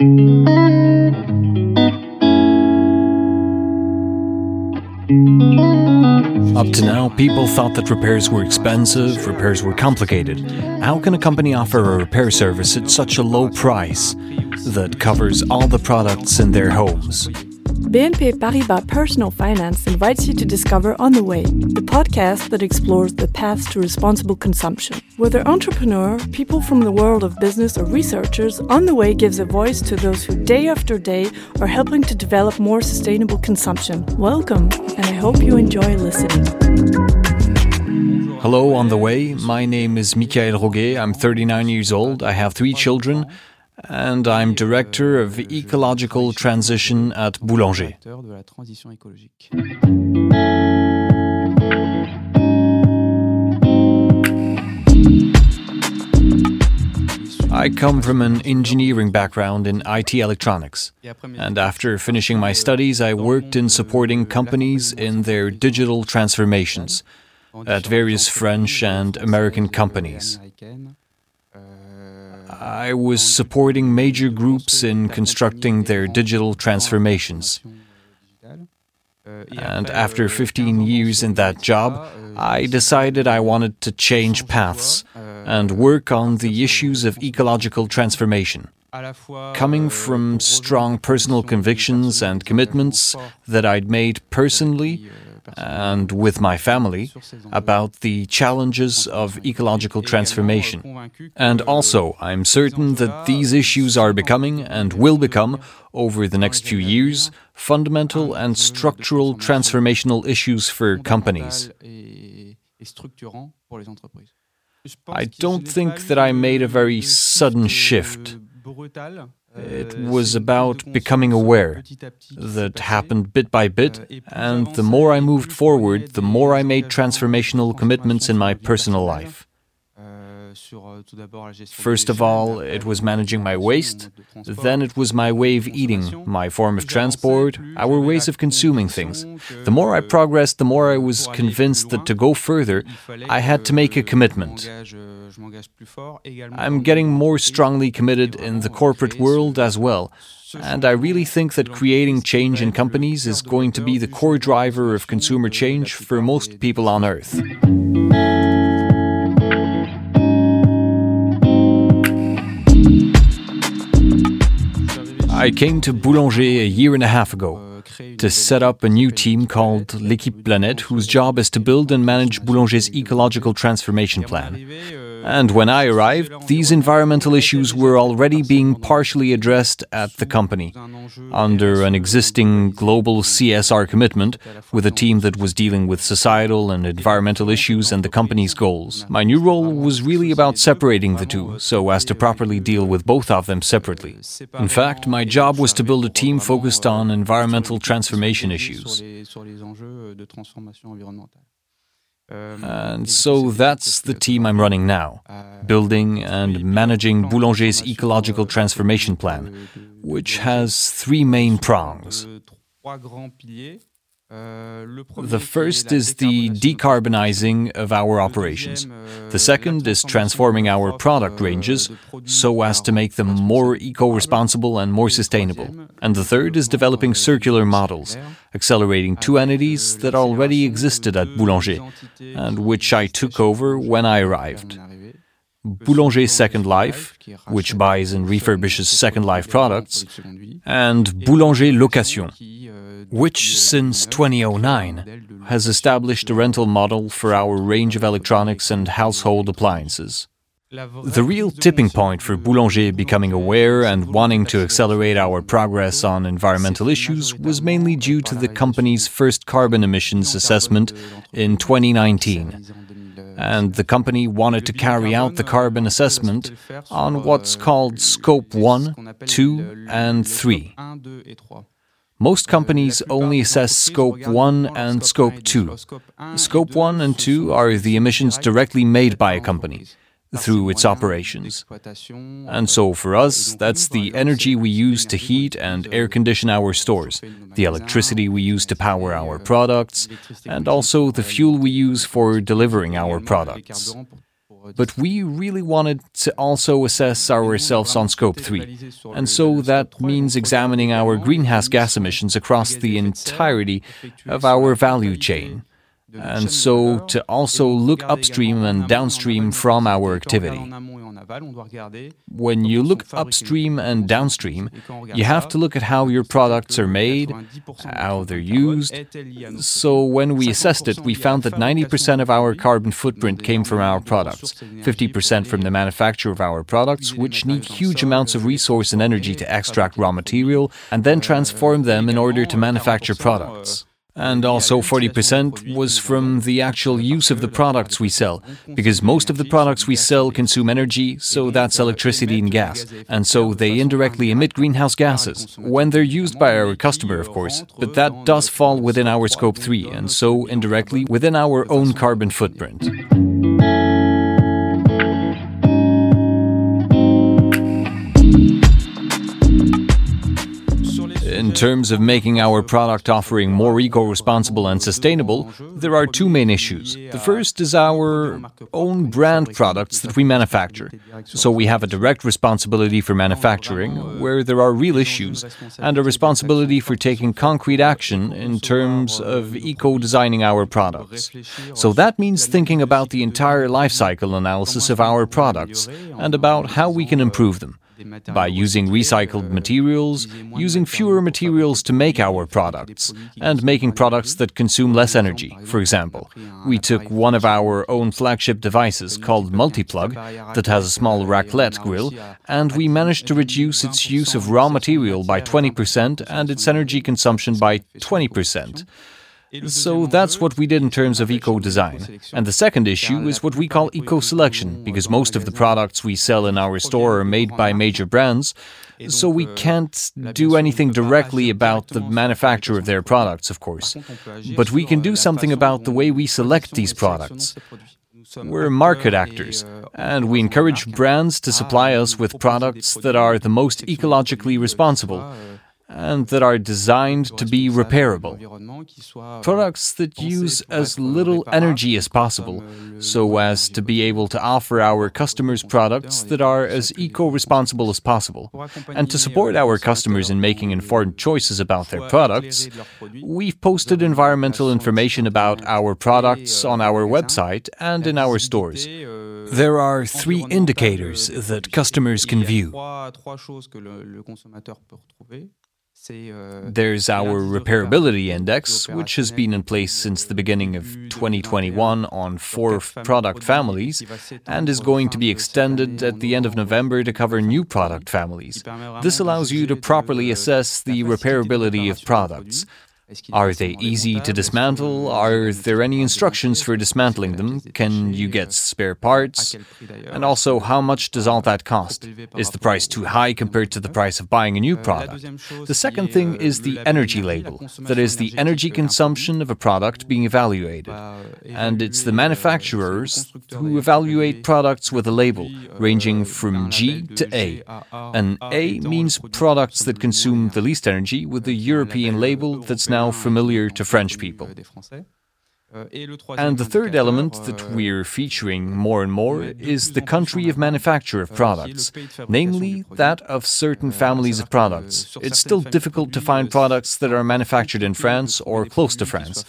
Up to now, people thought that repairs were expensive, repairs were complicated. How can a company offer a repair service at such a low price that covers all the products in their homes? BNP Paribas Personal Finance invites you to discover On the Way, the podcast that explores the paths to responsible consumption. Whether entrepreneur, people from the world of business, or researchers, On the Way gives a voice to those who day after day are helping to develop more sustainable consumption. Welcome, and I hope you enjoy listening. Hello, On the Way. My name is Michael Roguet. I'm 39 years old. I have three children and I'm Director of Ecological Transition at Boulanger. I come from an engineering background in IT electronics, and after finishing my studies, I worked in supporting companies in their digital transformations at various French and American companies. I was supporting major groups in constructing their digital transformations. And after 15 years in that job, I decided I wanted to change paths and work on the issues of ecological transformation. Coming from strong personal convictions and commitments that I'd made personally and with my family about the challenges of ecological transformation. And also, I'm certain that these issues are becoming and will become, over the next few years, fundamental and structural transformational issues for companies. I don't think that I made a very sudden shift. It was about becoming aware that happened bit by bit, and the more I moved forward, the more I made transformational commitments in my personal life. First of all, it was managing my waste, then it was my way of eating, my form of transport, our ways of consuming things. The more I progressed, the more I was convinced that to go further, I had to make a commitment. I'm getting more strongly committed in the corporate world as well. And I really think that creating change in companies is going to be the core driver of consumer change for most people on Earth. I came to Boulanger a year and a half ago to set up a new team called L'Équipe Planète, whose job is to build and manage Boulanger's ecological transformation plan. And when I arrived, these environmental issues were already being partially addressed at the company under an existing global CSR commitment with a team that was dealing with societal and environmental issues and the company's goals. My new role was really about separating the two so as to properly deal with both of them separately. In fact, my job was to build a team focused on environmental transformation issues. And so that's the team I'm running now, building and managing Boulanger's ecological transformation plan, which has three main prongs. The first is the decarbonizing of our operations. The second is transforming our product ranges so as to make them more eco responsible and more sustainable. And the third is developing circular models, accelerating two entities that already existed at Boulanger and which I took over when I arrived. Boulanger Second Life, which buys and refurbishes Second Life products, and Boulanger Location, which since 2009 has established a rental model for our range of electronics and household appliances. The real tipping point for Boulanger becoming aware and wanting to accelerate our progress on environmental issues was mainly due to the company's first carbon emissions assessment in 2019 and the company wanted to carry out the carbon assessment on what's called Scope 1, 2, and 3. Most companies only assess Scope 1 and Scope 2. Scope 1 and 2 are the emissions directly made by a company through its operations. And so for us, that's the energy we use to heat and air condition our stores, the electricity we use to power our products, and also the fuel we use for delivering our products. But we really wanted to also assess ourselves on Scope 3. And so that means examining our greenhouse gas emissions across the entirety of our value chain and so to also look upstream and downstream from our activity. When you look upstream and downstream, you have to look at how your products are made, how they're used. So when we assessed it, we found that 90% of our carbon footprint came from our products, 50% from the manufacture of our products, which need huge amounts of resource and energy to extract raw material and then transform them in order to manufacture products. And also 40% was from the actual use of the products we sell, because most of the products we sell consume energy, so that's electricity and gas, and so they indirectly emit greenhouse gases, when they're used by our customer, of course, but that does fall within our scope 3, and so indirectly within our own carbon footprint. Terms of making our product offering more eco responsible and sustainable, there are two main issues. The first is our own brand products that we manufacture. So we have a direct responsibility for manufacturing, where there are real issues, and a responsibility for taking concrete action in terms of eco designing our products. So that means thinking about the entire life cycle analysis of our products and about how we can improve them by using recycled materials, using fewer materials to make our products, and making products that consume less energy. For example, we took one of our own flagship devices called Multiplug that has a small raclette grill, and we managed to reduce its use of raw material by 20% and its energy consumption by 20%. So that's what we did in terms of eco design. And the second issue is what we call eco selection, because most of the products we sell in our store are made by major brands, so we can't do anything directly about the manufacture of their products, of course. But we can do something about the way we select these products. We're market actors, and we encourage brands to supply us with products that are the most ecologically responsible and that are designed to be repairable. Products that use as little energy as possible, so as to be able to offer our customers products that are as eco responsible as possible. And to support our customers in making informed choices about their products, we've posted environmental information about our products on our website and in our stores. There are three indicators that customers can view. There's our repairability index, which has been in place since the beginning of 2021 on four product families and is going to be extended at the end of November to cover new product families. This allows you to properly assess the repairability of products. Are they easy to dismantle? Are there any instructions for dismantling them? Can you get spare parts? And also, how much does all that cost? Is the price too high compared to the price of buying a new product? The second thing is the energy label, that is, the energy consumption of a product being evaluated. And it's the manufacturers who evaluate products with a label ranging from G to A. And A means products that consume the least energy, with a European label that's now now familiar to French people. And the third element that we're featuring more and more is the country of manufacture of products, namely that of certain families of products. It's still difficult to find products that are manufactured in France or close to France.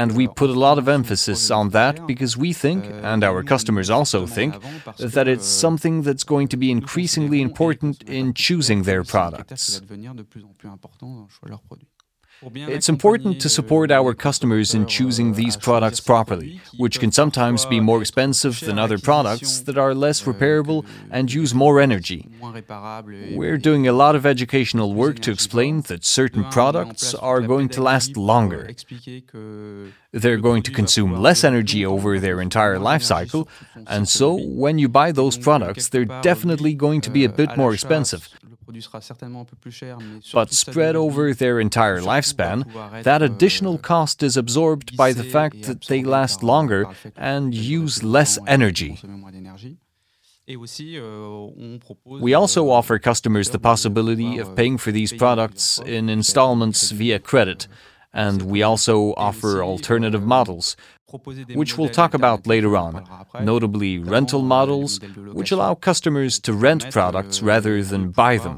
And we put a lot of emphasis on that because we think, and our customers also think, that it's something that's going to be increasingly important in choosing their products. It's important to support our customers in choosing these products properly, which can sometimes be more expensive than other products that are less repairable and use more energy. We're doing a lot of educational work to explain that certain products are going to last longer. They're going to consume less energy over their entire life cycle, and so when you buy those products, they're definitely going to be a bit more expensive. But spread over their entire lifespan, that additional cost is absorbed by the fact that they last longer and use less energy. We also offer customers the possibility of paying for these products in installments via credit, and we also offer alternative models, which we'll talk about later on, notably rental models, which allow customers to rent products rather than buy them,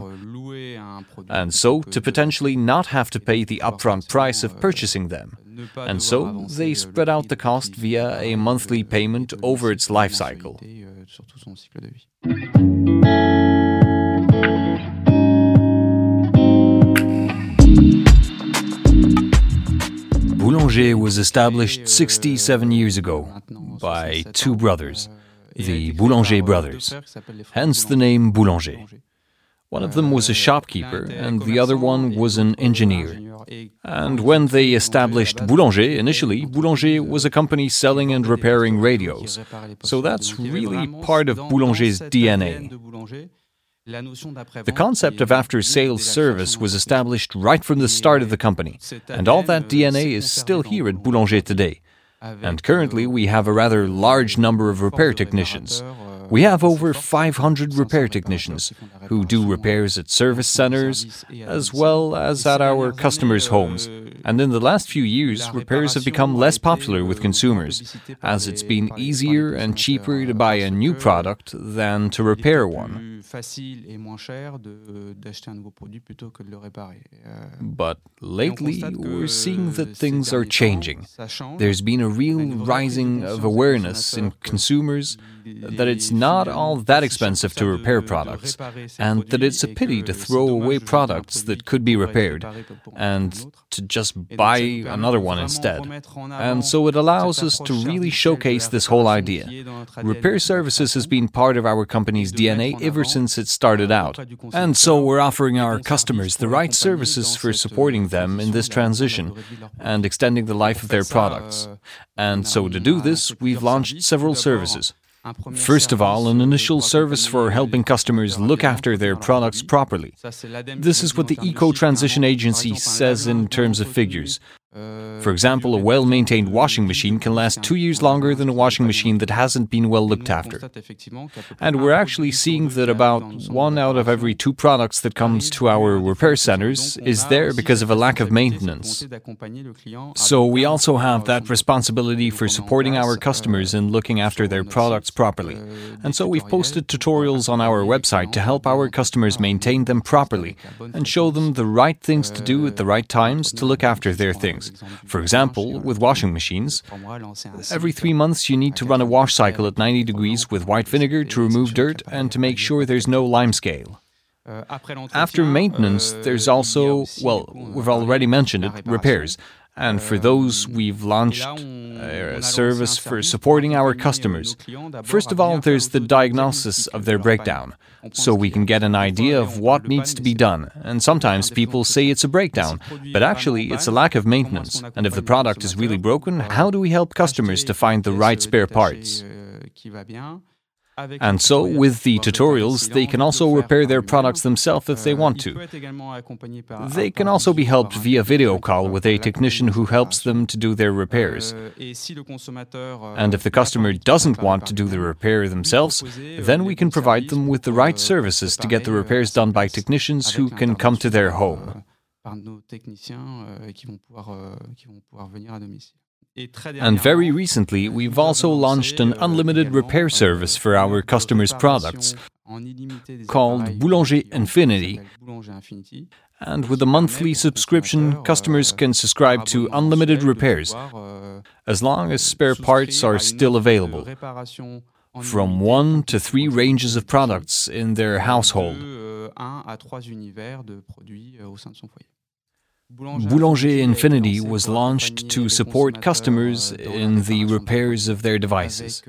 and so to potentially not have to pay the upfront price of purchasing them. And so they spread out the cost via a monthly payment over its life cycle. Boulanger was established 67 years ago by two brothers, the Boulanger brothers, hence the name Boulanger. One of them was a shopkeeper, and the other one was an engineer. And when they established Boulanger, initially, Boulanger was a company selling and repairing radios. So that's really part of Boulanger's DNA. The concept of after sales service was established right from the start of the company, and all that DNA is still here at Boulanger today. And currently, we have a rather large number of repair technicians. We have over 500 repair technicians who do repairs at service centers as well as at our customers' homes. And in the last few years, repairs have become less popular with consumers, as it's been easier and cheaper to buy a new product than to repair one. But lately, we're seeing that things are changing. There's been a real rising of awareness in consumers that it's not all that expensive to repair products, and that it's a pity to throw away products that could be repaired, and to just buy another one instead. And so it allows us to really showcase this whole idea. Repair services has been part of our company's DNA ever since it started out. And so we're offering our customers the right services for supporting them in this transition and extending the life of their products. And so to do this, we've launched several services. First of all, an initial service for helping customers look after their products properly. This is what the Eco Transition Agency says in terms of figures. For example, a well maintained washing machine can last two years longer than a washing machine that hasn't been well looked after. And we're actually seeing that about one out of every two products that comes to our repair centers is there because of a lack of maintenance. So we also have that responsibility for supporting our customers and looking after their products properly. And so we've posted tutorials on our website to help our customers maintain them properly and show them the right things to do at the right times to look after their things things. For example, with washing machines, every three months you need to run a wash cycle at 90 degrees with white vinegar to remove dirt and to make sure there's no lime scale. After maintenance, there's also, well, we've already mentioned it, repairs. And for those, we've launched uh, a service for supporting our customers. First of all, there's the diagnosis of their breakdown, so we can get an idea of what needs to be done. And sometimes people say it's a breakdown, but actually it's a lack of maintenance. And if the product is really broken, how do we help customers to find the right spare parts? And so, with the tutorials, they can also repair their products themselves if they want to. They can also be helped via video call with a technician who helps them to do their repairs. And if the customer doesn't want to do the repair themselves, then we can provide them with the right services to get the repairs done by technicians who can come to their home. And very recently, we've also launched an unlimited repair service for our customers' products called Boulanger Infinity. And with a monthly subscription, customers can subscribe to unlimited repairs as long as spare parts are still available from one to three ranges of products in their household. Boulanger Infinity was launched to support customers in the repairs of their devices.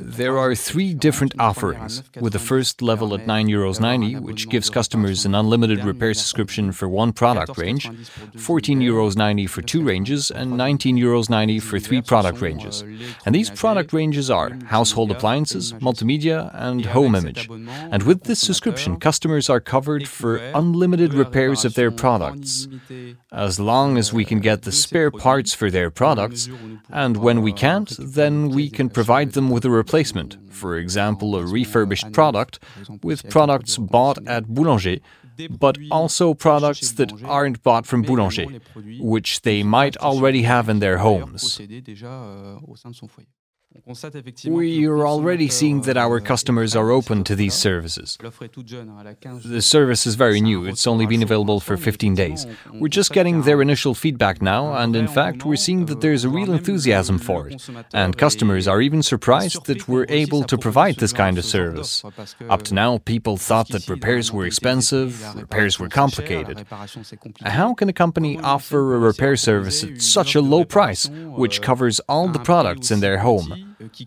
There are three different offerings, with the first level at 9 euros 90, which gives customers an unlimited repair subscription for one product range, 14 euros 90 for two ranges, and 19 euros 90 for three product ranges. And these product ranges are household appliances, multimedia, and home image. And with this subscription, customers are covered for unlimited repairs of their products as long as we can get the spare parts for their products, and when we can't, then we can provide them with a replacement, for example, a refurbished product, with products bought at Boulanger but also products that aren't bought from Boulanger, which they might already have in their homes. We are already seeing that our customers are open to these services. The service is very new, it's only been available for 15 days. We're just getting their initial feedback now, and in fact, we're seeing that there's a real enthusiasm for it. And customers are even surprised that we're able to provide this kind of service. Up to now, people thought that repairs were expensive, repairs were complicated. How can a company offer a repair service at such a low price, which covers all the products in their home?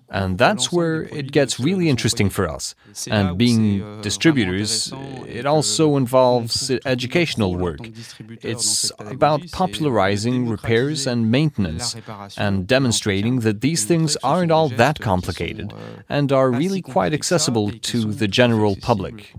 And that's where it gets really interesting for us. And being distributors, it also involves educational work. It's about popularizing repairs and maintenance and demonstrating that these things aren't all that complicated and are really quite accessible to the general public.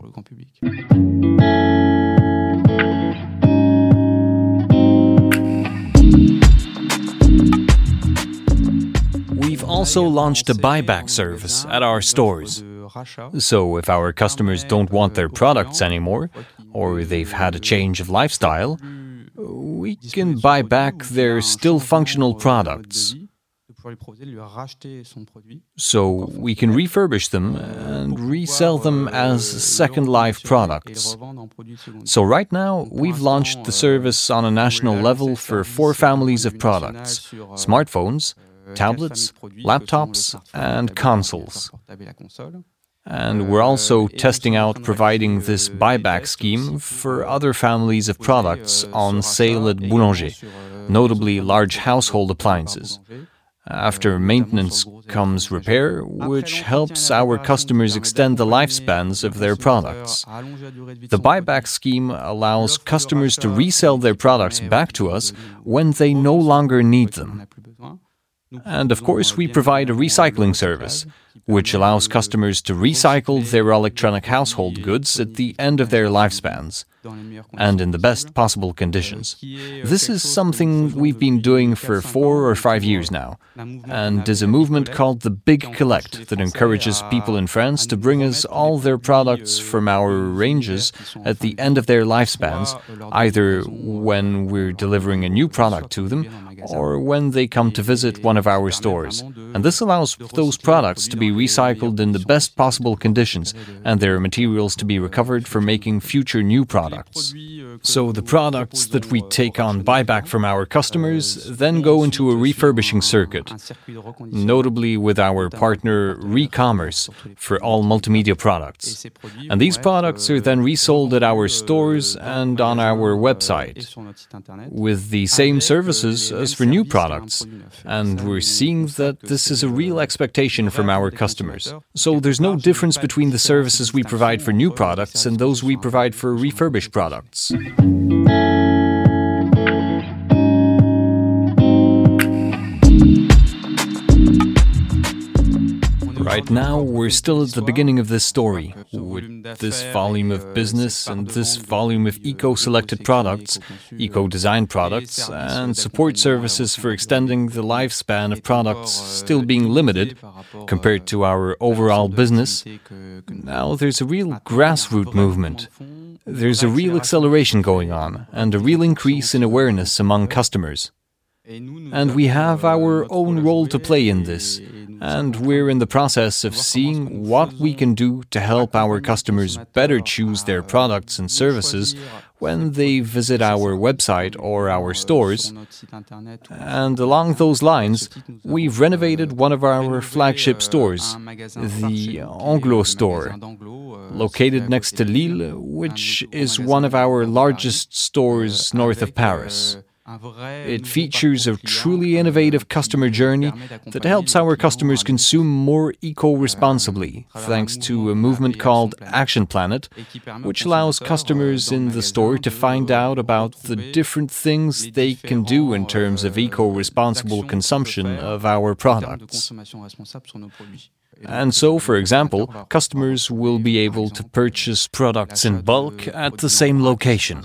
Also launched a buyback service at our stores. So, if our customers don't want their products anymore, or they've had a change of lifestyle, we can buy back their still functional products. So, we can refurbish them and resell them as Second Life products. So, right now, we've launched the service on a national level for four families of products smartphones, tablets, laptops, and consoles. And we're also testing out providing this buyback scheme for other families of products on sale at Boulanger, notably large household appliances. After maintenance comes repair, which helps our customers extend the lifespans of their products. The buyback scheme allows customers to resell their products back to us when they no longer need them. And of course, we provide a recycling service, which allows customers to recycle their electronic household goods at the end of their lifespans and in the best possible conditions. This is something we've been doing for four or five years now, and is a movement called the Big Collect that encourages people in France to bring us all their products from our ranges at the end of their lifespans, either when we're delivering a new product to them or when they come to visit one of our stores. And this allows those products to be recycled in the best possible conditions and their materials to be recovered for making future new products. So the products that we take on buyback from our customers then go into a refurbishing circuit, notably with our partner Recommerce for all multimedia products. And these products are then resold at our stores and on our website with the same services as for new products. And we're seeing that this is a real expectation from our customers. So there's no difference between the services we provide for new products and those we provide for products. Right now, we're still at the beginning of this story, with this volume of business and this volume of eco selected products, eco designed products, and support services for extending the lifespan of products still being limited compared to our overall business. Now there's a real grassroots movement. There's a real acceleration going on and a real increase in awareness among customers. And we have our own role to play in this and we're in the process of seeing what we can do to help our customers better choose their products and services when they visit our website or our stores. And along those lines, we've renovated one of our flagship stores, the Englos store, located next to Lille, which is one of our largest stores north of Paris. It features a truly innovative customer journey that helps our customers consume more eco responsibly, thanks to a movement called Action Planet, which allows customers in the store to find out about the different things they can do in terms of eco responsible consumption of our products. And so, for example, customers will be able to purchase products in bulk at the same location.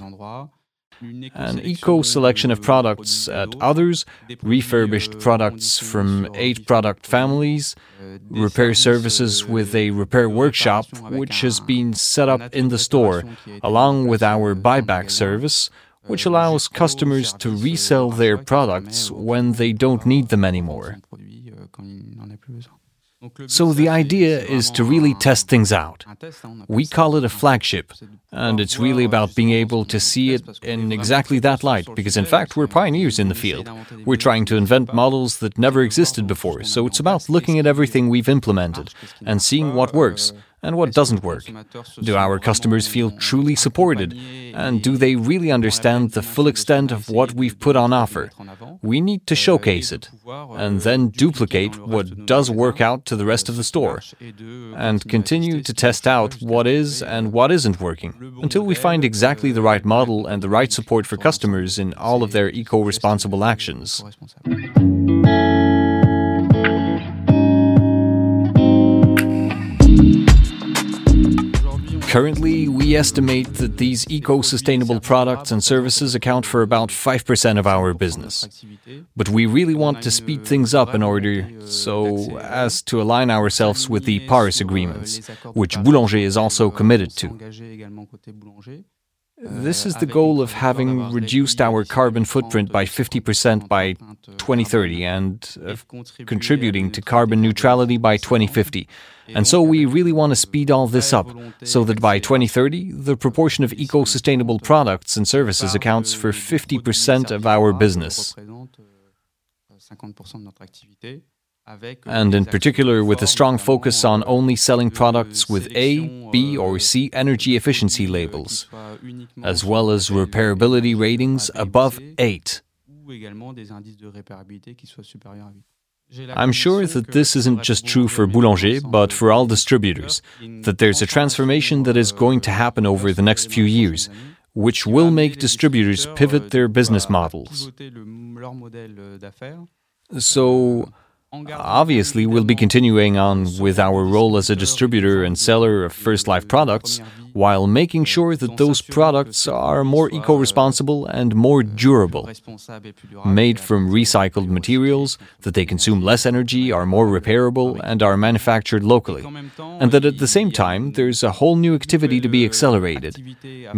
An eco selection of products at others, refurbished products from eight product families, repair services with a repair workshop which has been set up in the store, along with our buyback service, which allows customers to resell their products when they don't need them anymore. So the idea is to really test things out. We call it a flagship, and it's really about being able to see it in exactly that light, because in fact we're pioneers in the field. We're trying to invent models that never existed before, so it's about looking at everything we've implemented and seeing what works and what doesn't work? Do our customers feel truly supported? And do they really understand the full extent of what we've put on offer? We need to showcase it and then duplicate what does work out to the rest of the store and continue to test out what is and what isn't working until we find exactly the right model and the right support for customers in all of their eco responsible actions. Currently, we estimate that these eco sustainable products and services account for about 5% of our business. But we really want to speed things up in order so as to align ourselves with the Paris agreements, which Boulanger is also committed to. This is the goal of having reduced our carbon footprint by 50% by 2030 and of contributing to uh, carbon neutrality by 2050. And so we really want to speed all this up so that by 2030, the proportion of eco sustainable products and services accounts for 50% of our business. And in particular, with a strong focus on only selling products with A, B, or C energy efficiency labels, as well as repairability ratings above 8. I'm sure that this isn't just true for Boulanger, but for all distributors, that there's a transformation that is going to happen over the next few years, which will make distributors pivot their business models. So, Obviously, we'll be continuing on with our role as a distributor and seller of First Life products, while making sure that those products are more eco responsible and more durable. Made from recycled materials, that they consume less energy, are more repairable, and are manufactured locally. And that at the same time, there's a whole new activity to be accelerated,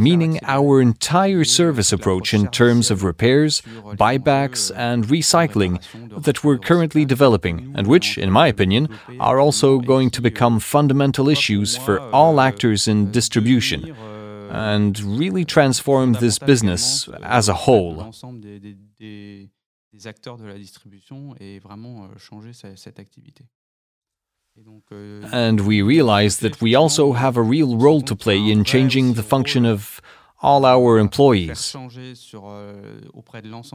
meaning our entire service approach in terms of repairs, buybacks, and recycling that we're currently developing, and which, in my opinion, are also going to become fundamental issues for all actors in distribution distribution and really transform this business as a whole. And we realize that we also have a real role to play in changing the function of all our employees.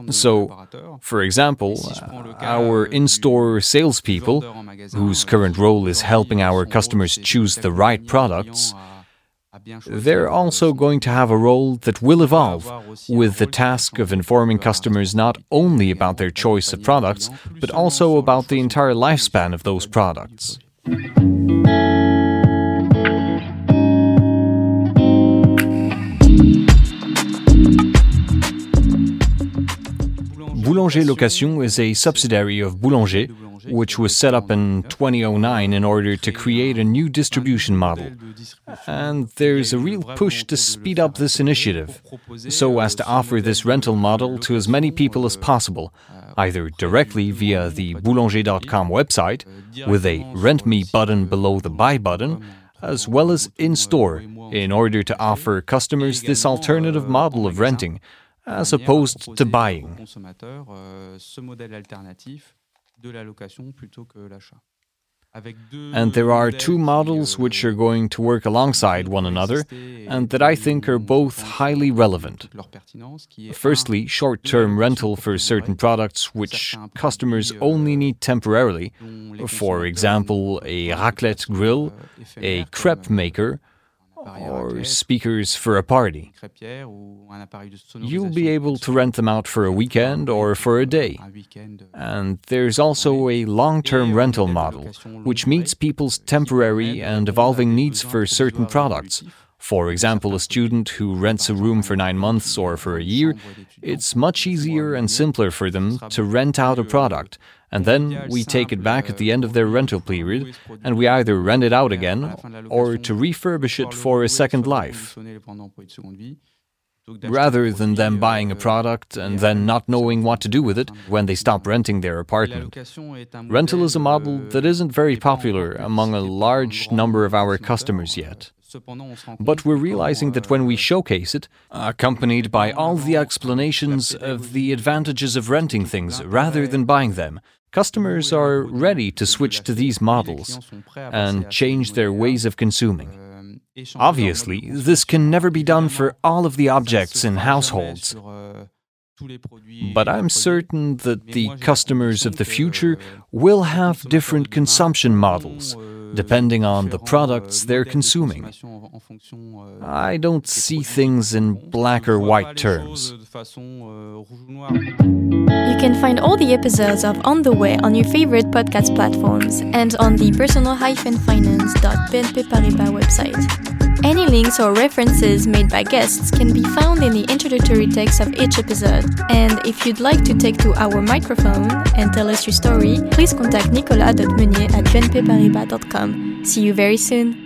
So, for example, uh, our in store salespeople, whose current role is helping our customers choose the right products, they're also going to have a role that will evolve, with the task of informing customers not only about their choice of products, but also about the entire lifespan of those products. Boulanger Location is a subsidiary of Boulanger which was set up in 2009 in order to create a new distribution model. And there's a real push to speed up this initiative so as to offer this rental model to as many people as possible, either directly via the boulanger.com website with a Rent Me button below the Buy button, as well as in store in order to offer customers this alternative model of renting as opposed to buying And there are two models which are going to work alongside one another, and that I think are both highly relevant. Firstly, short term rental for certain products which customers only need temporarily, for example, a raclette grill, a crepe maker, or speakers for a party. You'll be able to rent them out for a weekend or for a day. And there's also a long term rental model, which meets people's temporary and evolving needs for certain products. For example, a student who rents a room for nine months or for a year, it's much easier and simpler for them to rent out a product, and then we take it back at the end of their rental period, and we either rent it out again or to refurbish it for a second life. Rather than them buying a product and then not knowing what to do with it when they stop renting their apartment. Rental is a model that isn't very popular among a large number of our customers yet. But we're realizing that when we showcase it, accompanied by all the explanations of the advantages of renting things rather than buying them, customers are ready to switch to these models and change their ways of consuming. Obviously, this can never be done for all of the objects in households. But I'm certain that the customers of the future will have different consumption models depending on the products they're consuming. I don't see things in black or white terms. You can find all the episodes of On the Way on your favorite podcast platforms and on the personal-finance.bnp Paribas website. Any links or references made by guests can be found in the introductory text of each episode. And if you'd like to take to our microphone and tell us your story, please contact nicolas.meunier at bnpparibas.com. See you very soon!